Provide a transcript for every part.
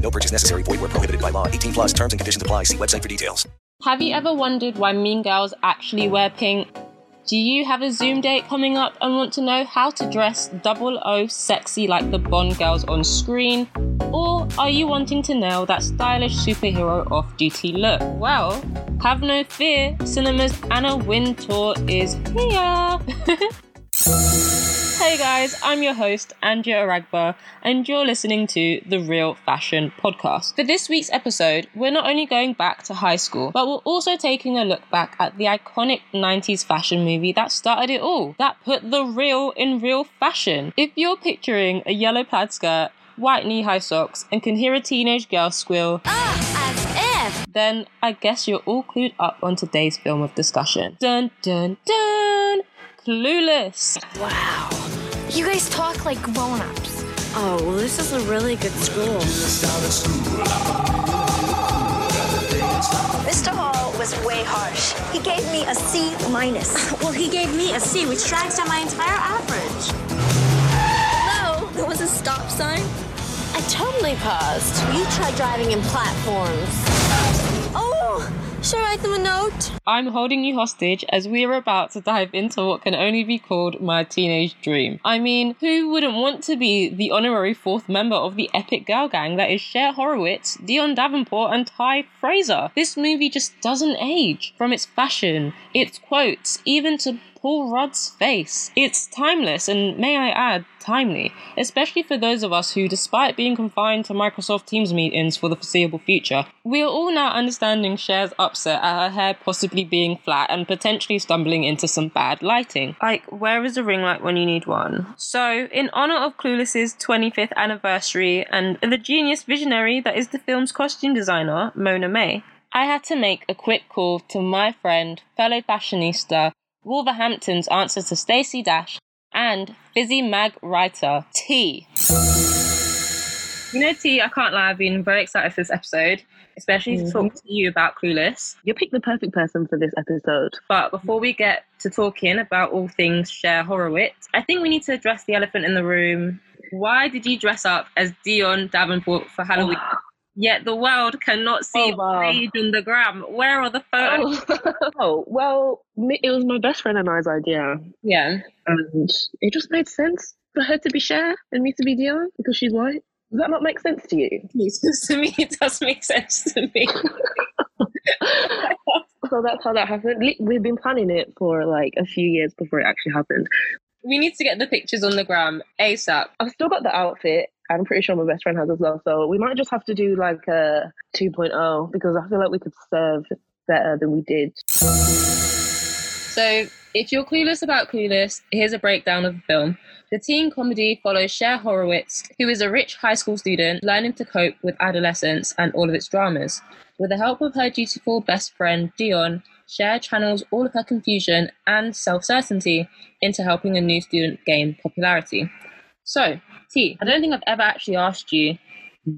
No purchase necessary. Void where prohibited by law. 18 plus terms and conditions apply. See website for details. Have you ever wondered why mean girls actually wear pink? Do you have a Zoom date coming up and want to know how to dress double O sexy like the Bond girls on screen? Or are you wanting to nail that stylish superhero off duty look? Well, have no fear, Cinema's Anna Wintour is here! Hey guys, I'm your host, Andrea Aragba, and you're listening to the Real Fashion Podcast. For this week's episode, we're not only going back to high school, but we're also taking a look back at the iconic 90s fashion movie that started it all, that put the real in real fashion. If you're picturing a yellow plaid skirt, white knee high socks, and can hear a teenage girl squeal, Ah, then I guess you're all clued up on today's film of discussion. Dun dun dun! Clueless! Wow. You guys talk like grown ups. Oh, well, this is a really good school. Mr. Hall was way harsh. He gave me a C minus. Well, he gave me a C, which drags down my entire average. No, there was a stop sign. I totally paused. You try driving in platforms. I write them a note? I'm holding you hostage as we are about to dive into what can only be called my teenage dream. I mean, who wouldn't want to be the honorary fourth member of the epic girl gang that is Cher Horowitz, Dionne Davenport, and Tai Frasier? This movie just doesn't age. From its fashion, its quotes, even to Paul Rudd's face. It's timeless and, may I add, timely, especially for those of us who, despite being confined to Microsoft Teams meetings for the foreseeable future, we are all now understanding Cher's upset at her hair possibly being flat and potentially stumbling into some bad lighting. Like, where is a ring light when you need one? So, in honor of Clueless's 25th anniversary and the genius visionary that is the film's costume designer, Mona May, I had to make a quick call to my friend, fellow fashionista, Wolverhampton's answer to Stacey Dash, and Fizzy Mag writer T. You know, T, I can't lie, I've been very excited for this episode, especially to talk mm-hmm. to you about Clueless. You picked the perfect person for this episode. But before we get to talking about all things Cher Horowitz, I think we need to address the elephant in the room. Why did you dress up as Dionne Davenport for Halloween? Oh. Yet the world cannot see Oh, wow. page on the gram. Where are the photos? oh, oh well, it was my best friend and I's idea. Yeah. And it just made sense for her to be Cher and me to be Dionne because she's white. Does that not make sense to you? to me, it does make sense to me. so that's how that happened. We've been planning it for like a few years before it actually happened. we need to get the pictures on the gram ASAP. I've still got the outfit. I'm pretty sure my best friend has as well. So we might just have to do like a 2.0 because I feel like we could serve better than we did. So, if you're clueless about Clueless, here's a breakdown of the film. The teen comedy follows Cher Horowitz, who is a rich high school student learning to cope with adolescence and all of its dramas. With the help of her dutiful best friend, Dionne, Cher channels all of her confusion and self certainty into helping a new student gain popularity. So, T, I don't think I've ever actually asked you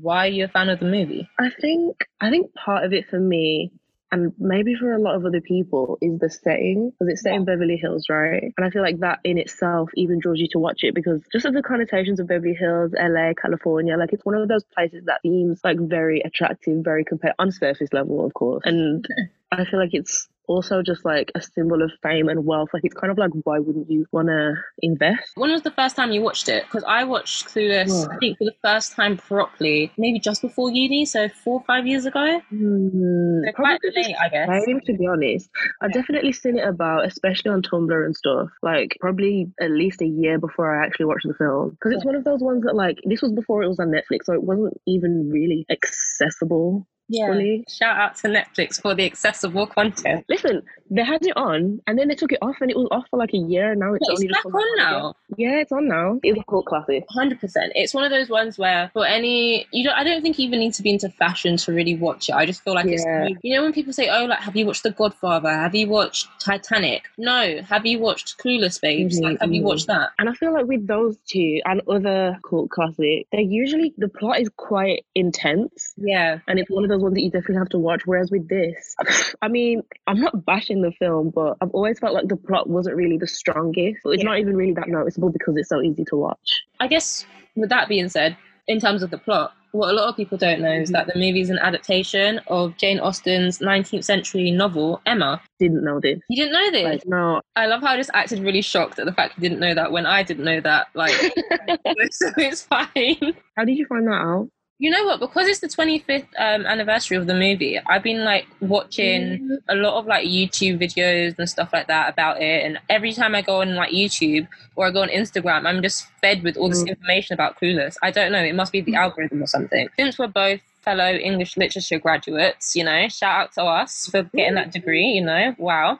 why you're a fan of the movie. I think I think part of it for me and maybe for a lot of other people is the setting because it's set in Beverly Hills, right? And I feel like that in itself even draws you to watch it because just of the connotations of Beverly Hills, LA, California, like it's one of those places that seems like very attractive, very compared on surface level, of course. And I feel like it's also just like a symbol of fame and wealth. Like it's kind of like why wouldn't you want to invest? When was the first time you watched it? Because I watched Clueless, Yeah. I think, for the first time properly, maybe just before uni, so four or five years ago. Hmm, so probably quite late, I guess. same, to be honest. I've definitely seen it about, especially on Tumblr and stuff, like probably at least a year before I actually watched the film. Because it's one of those ones that, like, this was before it was on Netflix, so it wasn't even really accessible Yeah. Shout out to Netflix for the accessible content. Listen, they had it on and then they took it off and it was off for like a year and now it's only back on now. Yeah, it's on now. It's a cult classic. Hundred percent. It's one of those ones where for any you don't I don't think you even need to be into fashion to really watch it. I just feel like Yeah. it's you know when people say, Oh, like have you watched The Godfather? Have you watched Titanic? No. Have you watched Clueless Babes? Mhm, Like have you mhm. watched that? And I feel like with those two and other cult classics, they're usually the plot is quite intense. Yeah. And it's one of those ones that you definitely have to watch. Whereas with this, I mean, I'm not bashing the film, but I've always felt like the plot wasn't really the strongest. It's Yeah. not even really that noticeable because it's so easy to watch. I guess with that being said, in terms of the plot, what a lot of people don't know is that the movie is an adaptation of Jane Austen's 19th century novel, Emma. Didn't know this. You didn't know this? Like, no, I love how I just acted really shocked at the fact you didn't know that when I didn't know that. Like, so it's fine. how did you find that out? You know what? Because it's the 25th um, anniversary of the movie, I've been like watching a lot of like YouTube videos and stuff like that about it. And every time I go on like YouTube or I go on Instagram, I'm just fed with all this Mm. information about Clueless. I don't know. It must be the algorithm or something. Since we're both fellow English literature graduates, you know, shout out to us for getting that degree, you know, wow.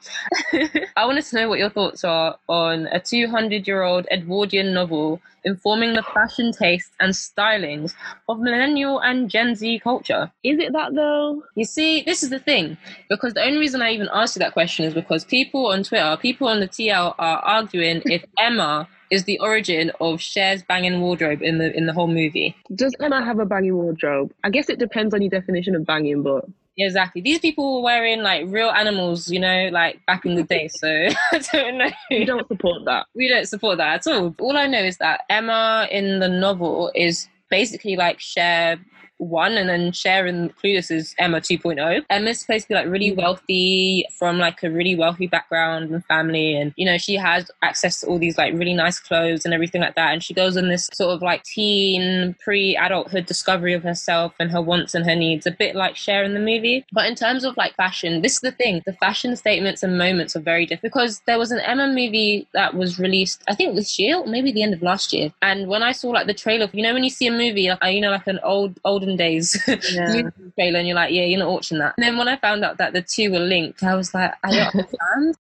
I wanted to know what your thoughts are on a 200 year old Edwardian novel informing the fashion taste and stylings of millennial and Gen Z culture. Is it that though? You see, this is the thing, because the only reason I even asked you that question is because people on Twitter, people on the TL are arguing if Emma is the origin of Cher's banging wardrobe in the in the whole movie. Does Emma have a banging wardrobe? I guess it depends on your definition of banging, but Yeah, exactly. These people were wearing like real animals, you know, like back in the day. So I don't know. you don't support that. we don't support that at all. All I know is that Emma in the novel is basically like Cher one and then Cher in Clueless is Emma 2.0. Emma's supposed to be like really mm. wealthy from like a really wealthy background and family and you know she has access to all these like really nice clothes and everything like that and she goes on this sort of like teen pre-adulthood discovery of herself and her wants and her needs a bit like Cher in the movie. But in terms of like fashion, this is the thing, the fashion statements and moments are very different because there was an Emma movie that was released I think this year or maybe the end of last year and when I saw like the trailer you know when you see a movie like you know like an old olden days. Yeah. movie trailer and you're like yeah you're not watching that. And then when I found out that the two were linked I was like I don't understand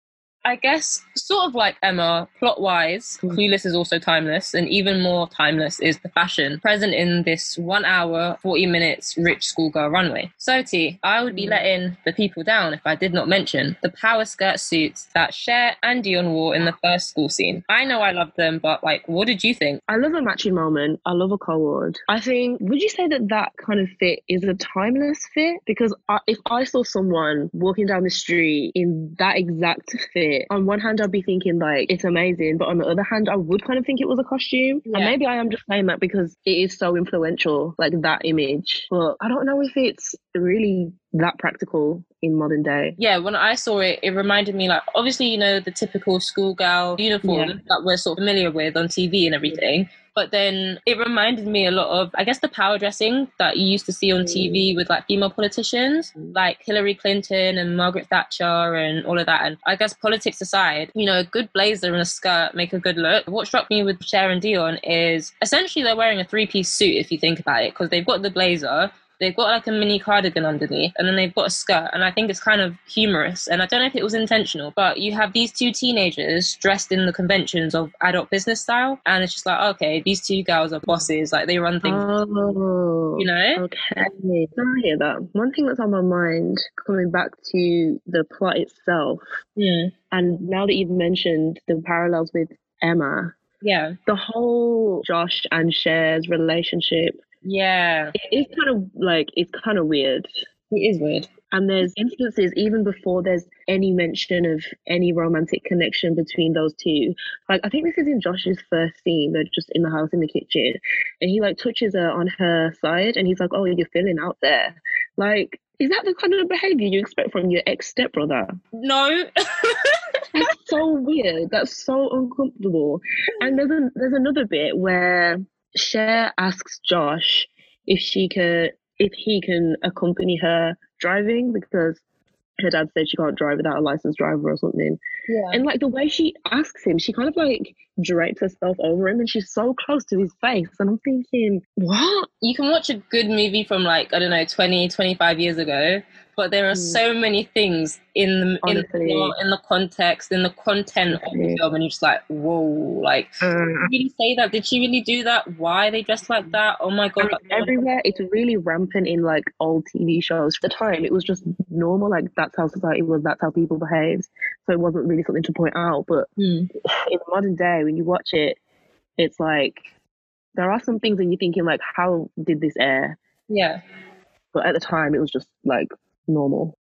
I guess, sort of like Emma, plot wise, Mm. Clueless is also timeless, and even more timeless is the fashion present in this one hour, 40 minutes rich schoolgirl runway. So, T, I would be Mm. letting the people down if I did not mention the power skirt suits that Cher and Dionne wore in the first school scene. I know I love them, but like, what did you think? I love a matching moment. I love a co-ord. I think, would you say that that kind of fit is a timeless fit? Because I, if I saw someone walking down the street in that exact fit, on one hand, I'd be thinking like it's amazing, but on the other hand, I would kind of think it was a costume. And maybe I am just saying that because it is so influential, like that image. But I don't know if it's really that practical in modern day. Yeah, when I saw it, it reminded me like obviously you know the typical schoolgirl uniform Yeah. that we're sort of familiar with on TV and everything. But then it reminded me a lot of, I guess, the power dressing that you used to see on TV mm. with like female politicians, mm. like Hillary Clinton and Margaret Thatcher and all of that. And I guess politics aside, you know, a good blazer and a skirt make a good look. What struck me with Cher and Dionne is essentially they're wearing a three piece suit if you think about it, because they've got the blazer, they've got like a mini cardigan underneath and then they've got a skirt and i think it's kind of humorous and i don't know if it was intentional but you have these two teenagers dressed in the conventions of adult business style and it's just like okay these two girls are bosses like they run things Oh, you know? Okay, I hear that. One thing that's on my mind, coming back to the plot itself, Mm, and now that you've mentioned the parallels with Emma, yeah. the whole Josh and Cher's relationship, yeah it is kind of like it's kind of weird. it is weird And there's instances even before there's any mention of any romantic connection between those two. Like I think this is in Josh's first scene. They're just in the house in the kitchen, and he like touches her on her side, and he's like, "Oh, you're feeling out there." Like Is that the kind of behavior you expect from your ex stepbrother? No. That's so weird. That's so uncomfortable. And there's a, there's another bit where Cher asks Josh if she could if he can accompany her driving because her dad said she can't drive without a licensed driver or something. yeah. And like the way she asks him, she kind of like drapes herself over him and she's so close to his face. And I'm thinking, what? you can watch a good movie from like i don't know 20 25 years ago but there are Mm. so many things in the in, Honestly. the, in the context in the content of the film and you're just like whoa like did she really say that did she really do that why are they dressed like that oh my god and everywhere. It's really rampant in like old TV shows. At the time, it was just normal. Like that's how society was. That's how people behaved. So it wasn't really something to point out. But Hmm. in the modern day, when you watch it, it's like there are some things that you're thinking like, how did this air? yeah But at the time, it was just like normal.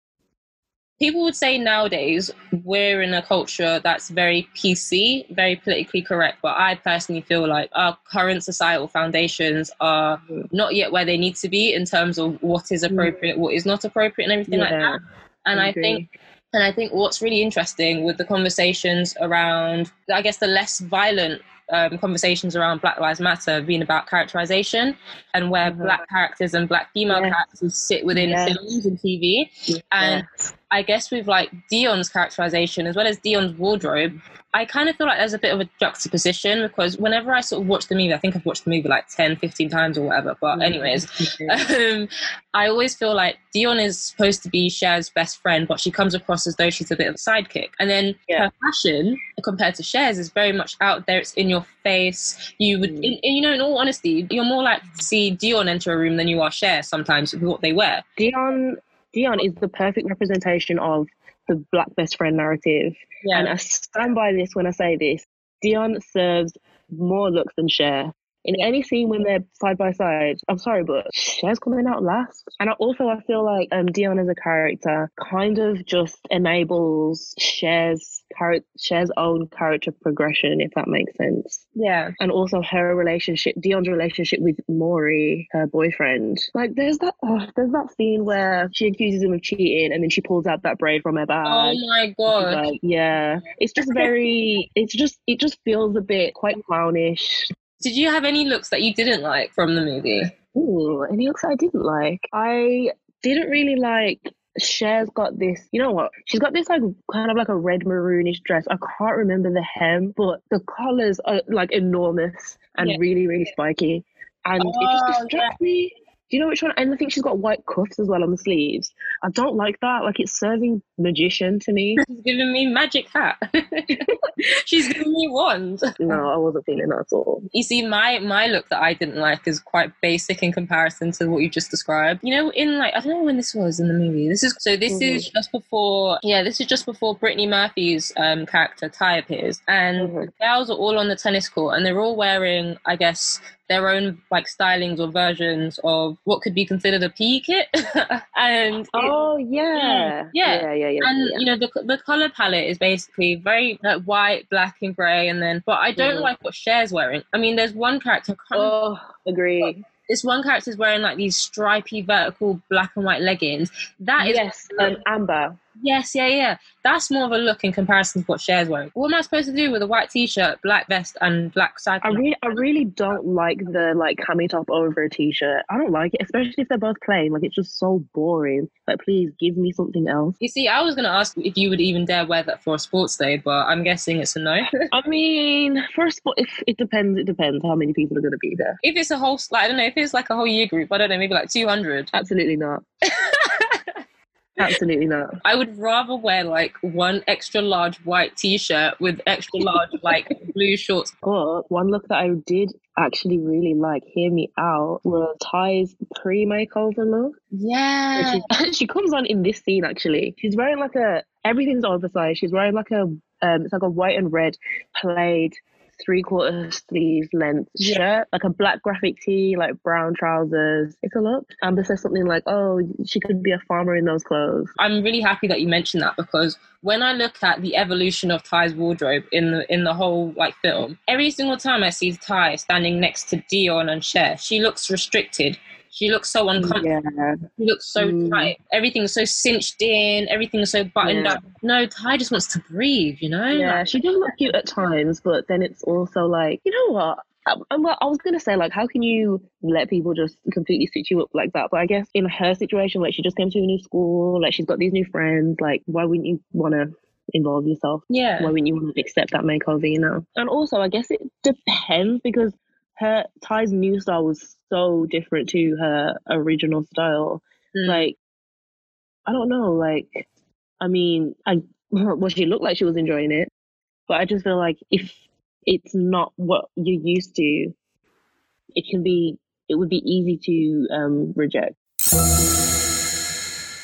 people would say nowadays we're in a culture that's very PC, very politically correct. But I personally feel like our current societal foundations are not yet where they need to be in terms of what is mm. appropriate, what is not appropriate, and everything like that. And I agree. think and I think what's really interesting with the conversations around, I guess, the less violent um, conversations around Black Lives Matter have been about characterization and where Mhm. Black characters and Black female Yes. characters sit within Yes. films and TV. And Yes. I guess with like Dionne's characterization as well as Dionne's wardrobe, I kind of feel like there's a bit of a juxtaposition because whenever I sort of watch the movie, I think I've watched the movie like 10, 15 times or whatever. But, Mm. anyways, um, I always feel like Dionne is supposed to be Cher's best friend, but she comes across as though she's a bit of a sidekick. And then Yeah. her fashion compared to Cher's is very much out there. It's in your face. You would, Mm. in, in- you know, in all honesty, you're more like to see Dionne enter a room than you are Cher sometimes with what they wear. Dionne Dionne is the perfect representation of the black best friend narrative. Yeah. And I stand by this when I say this. Dionne serves more looks than Cher. In any scene when they're side by side, I'm sorry, but Cher's coming out last. And I also I feel like um, Dionne as a character kind of just enables Cher's character Cher's own character progression, if that makes sense. yeah. And also her relationship, Dionne's relationship with Murray, her boyfriend. Like there's that oh, there's that scene where she accuses him of cheating and then she pulls out that braid from her bag. Oh my god. like, yeah, it's just very. It's just. It just feels a bit quite clownish. Did you have any looks that you didn't like from the movie? Ooh, any looks I didn't like. I didn't really like. Cher's got this. You know what? She's got this like kind of like a red maroonish dress. I can't remember the hem, but the collars are like enormous and Yeah. really really spiky, and it Oh, just distracts me. Do you know which one? And I think she's got white cuffs as well on the sleeves. I don't like that. Like it's serving magician to me. She's giving me magic hat. She's giving me wand. no, I wasn't feeling that at all. You see, my my look that I didn't like is quite basic in comparison to what you just described. You know, in like I don't know when this was in the movie. This is so. This is just before. Yeah, this is just before Brittany Murphy's um, character Tai appears, and Mhm. the girls are all on the tennis court, and they're all wearing, I guess, their own like stylings or versions of what could be considered a PE kit, and. it- Oh yeah, Yeah. yeah, yeah, yeah. and yeah. you know the the color palette is basically very like white, black, and grey, and then but I don't Mhm. like what Cher's wearing. I mean, there's one character. Oh, agree. This one character's wearing like these stripy vertical black and white leggings. That is yes, um, Amber. Yes, yeah, yeah. That's more of a look in comparison to what Cher's wearing. What am I supposed to do with a white t-shirt, black vest, and black side? I really, I really don't like the like cami top over a t-shirt. I don't like it, especially if they're both plain. Like it's just so boring. Like please give me something else. you see, I was gonna ask if you would even dare wear that for a sports day, but I'm guessing it's a no. I mean, for first, if it depends, it depends how many people are going to be there. if it's a whole, like, I don't know, if it's like a whole year group, I don't know, maybe like 200. Absolutely not. Absolutely not. I would rather wear like one extra large white t-shirt with extra large like blue shorts. But one look that I did actually really like, hear me out, was Tai's pre-makeover look. Yeah. She, she comes on in this scene actually. She's wearing like a everything's oversized. She's wearing like a um it's like a white and red plaid three quarter sleeves length Yeah. shirt, like a black graphic tee, like brown trousers. It's a look. Amber says something like, Oh, she could be a farmer in those clothes. I'm really happy that you mentioned that because when I look at the evolution of Tai's wardrobe in the in the whole like film, every single time I see Tai standing next to Dionne and Cher, she looks restricted. She looks so uncomfortable. Yeah. She looks so Mm. tight. Everything's so cinched in. Everything's so buttoned Yeah. up. No, Tai just wants to breathe. You know. Yeah, Like, she does look cute at times, but then it's also like, you know what? I, I was gonna say like, how can you let people just completely stitch you up like that? But I guess in her situation, like she just came to a new school, like she's got these new friends. Like, why wouldn't you want to involve yourself? yeah. Why wouldn't you want to accept that makeover? You know. And also, I guess it depends because her Tai's new style was so different to her original style. Mm. Like, I don't know. Like, I mean, I well, she looked like she was enjoying it, but I just feel like if it's not what you're used to, it can be. It would be easy to um, reject.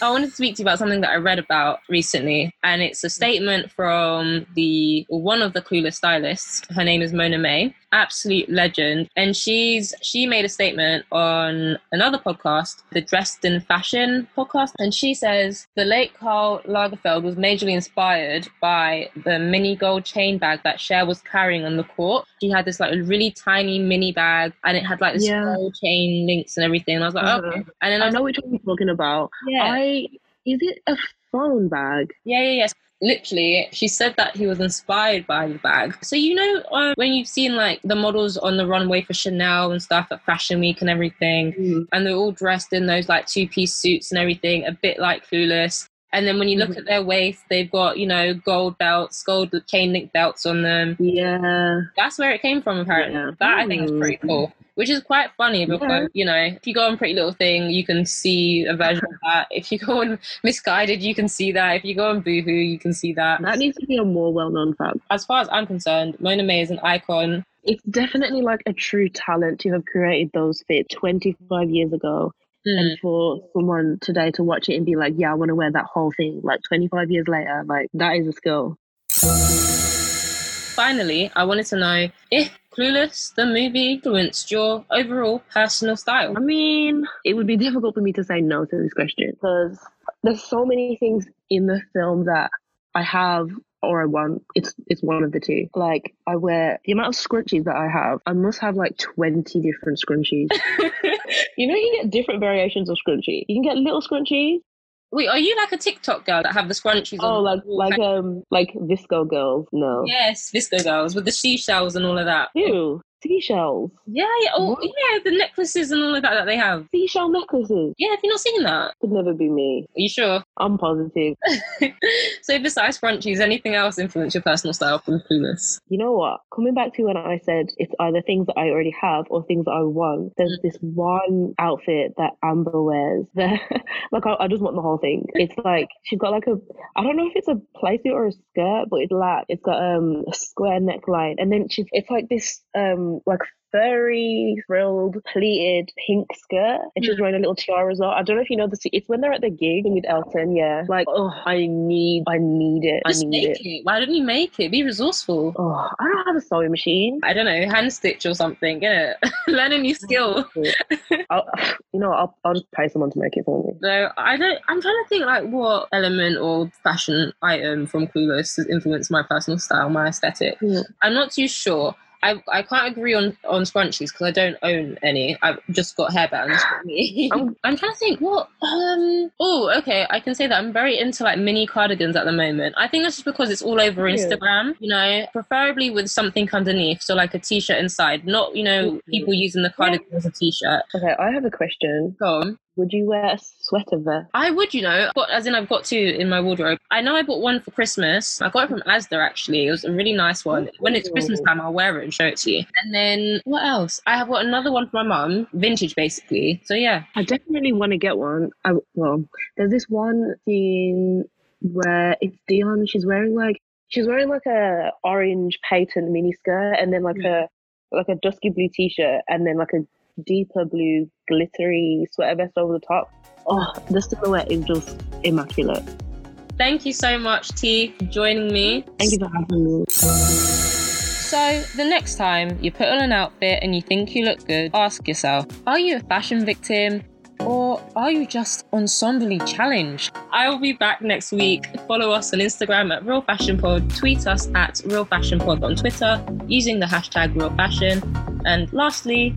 I wanted to speak to you about something that I read about recently, and it's a statement from the one of the clueless stylists. Her name is Mona May, absolute legend, and she's she made a statement on another podcast, the Dressed in Fashion podcast, and she says the late Karl Lagerfeld was majorly inspired by the mini gold chain bag that Cher was carrying on the court. She had this like really tiny mini bag, and it had like this Yeah. gold chain links and everything. And I was like, Uh-huh. okay, and then I I know which one you're talking about. yeah. I is it a phone bag? Yeah, yeah, yes. Literally, she said that he was inspired by the bag. So you know uh, when you've seen like the models on the runway for Chanel and stuff at Fashion Week and everything, and they're all dressed in those like two-piece suits and everything, a bit like Clueless. And then when you look Mhm. at their waist, they've got you know gold belts, gold chain link belts on them. Yeah. That's where it came from, apparently. Yeah. That I think is pretty Mm. cool. Which is quite funny because, Yeah. you know, if you go on Pretty Little Thing, you can see a version of that. If you go on Missguided, you can see that. If you go on Boohoo, you can see that. That needs to be a more well-known fact. As far as I'm concerned, Mona May is an icon. It's definitely like a true talent to have created those fits 25 years ago. Mm. And for someone today to watch it and be like, yeah, I want to wear that whole thing, like 25 years later, like that is a skill. Finally, I wanted to know if Clueless, the movie, influenced your overall personal style. I mean, it would be difficult for me to say no to this question because there's so many things in the film that I have or I want. It's it's one of the two. Like I wear the amount of scrunchies that I have. I must have like 20 different scrunchies. you know, you get different variations of scrunchie. You can get little scrunchies. Wait, are you like a TikTok girl that have the scrunchies Oh, on? like like um like VSCO girls. No. Yes, VSCO girls with the seashells and all of that. Ew. Seashells. Yeah, yeah, oh, What? yeah, the necklaces and all of that that they have. Seashell necklaces. Yeah, have you not seen that? Could never be me. Are you sure? I'm positive. so besides scrunchies, anything else influence your personal style from Clueless? You know what? Coming back to when I said it's either things that I already have or things that I want, there's this one outfit that Amber wears that, like, I, I just want the whole thing. It's like, she's got like a, I don't know if it's a playsuit or a skirt, but it's like, it's got um, a square neckline. And then she's, it's like this, um, like, furry, frilled, pleated pink skirt, and she's hmm. wearing a little tiara as well. I don't know if you know the. It's when they're at the gig and with Elton. Yeah, like oh, I need, I need it. Just I need it. it. Why didn't you make it? Be resourceful. Oh, I don't have a sewing machine. I don't know, hand stitch or something. Yeah, learn a new skill. I'll, you know, I'll, I'll just pay someone to make it for me. No, I don't. I'm trying to think like what element or fashion item from Clueless has influenced my personal style, my aesthetic. Yeah. I'm not too sure. I, I can't agree on on scrunchies because I don't own any. I've just got hairbands for me. I'm- I'm trying to think what. Um. Oh, okay. I can say that I'm very into like mini cardigans at the moment. I think that's just because it's all over Instagram. You know, preferably with something underneath, so like a t-shirt inside. Not you know people using the cardigan as a t-shirt. Okay, I have a question. Go on. Would you wear a sweater vest? I would, you know, but as in I've got two in my wardrobe. I know I bought one for Christmas. I got it from Asda actually. It was a really nice one. When it's Christmas time, I'll wear it and show it to you. And then what else? I have got another one for my mum, vintage basically. So yeah. I definitely want to get one. I well, there's this one scene where it's Dionne. She's wearing like she's wearing like a orange patent mini skirt, and then like mm. a like a dusky blue t-shirt, and then like a deeper blue glittery sweater vest over the top. Oh, the silhouette is just immaculate. Thank you so much, T, for joining me. Thank you for having me. So, the next time you put on an outfit and you think you look good, ask yourself are you a fashion victim or are you just ensembly challenged? I will be back next week. Follow us on Instagram at Real Fashion Pod, tweet us at Real Fashion Pod on Twitter using the hashtag Real Fashion. And lastly,